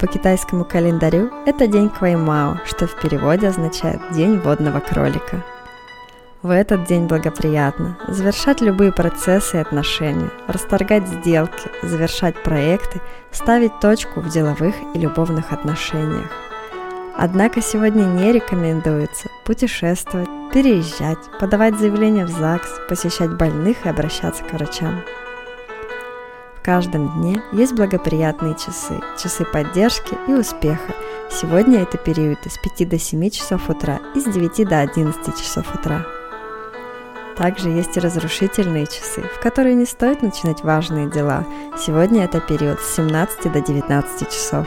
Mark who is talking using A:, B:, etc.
A: по китайскому календарю это день Кваймао, что в переводе означает «день водного кролика». В этот день благоприятно завершать любые процессы и отношения, расторгать сделки, завершать проекты, ставить точку в деловых и любовных отношениях. Однако сегодня не рекомендуется путешествовать, переезжать, подавать заявления в ЗАГС, посещать больных и обращаться к врачам. В каждом дне есть благоприятные часы, часы поддержки и успеха. Сегодня это период из 5 до 7 часов утра и с 9 до 11 часов утра. Также есть и разрушительные часы, в которые не стоит начинать важные дела. Сегодня это период с 17 до 19 часов.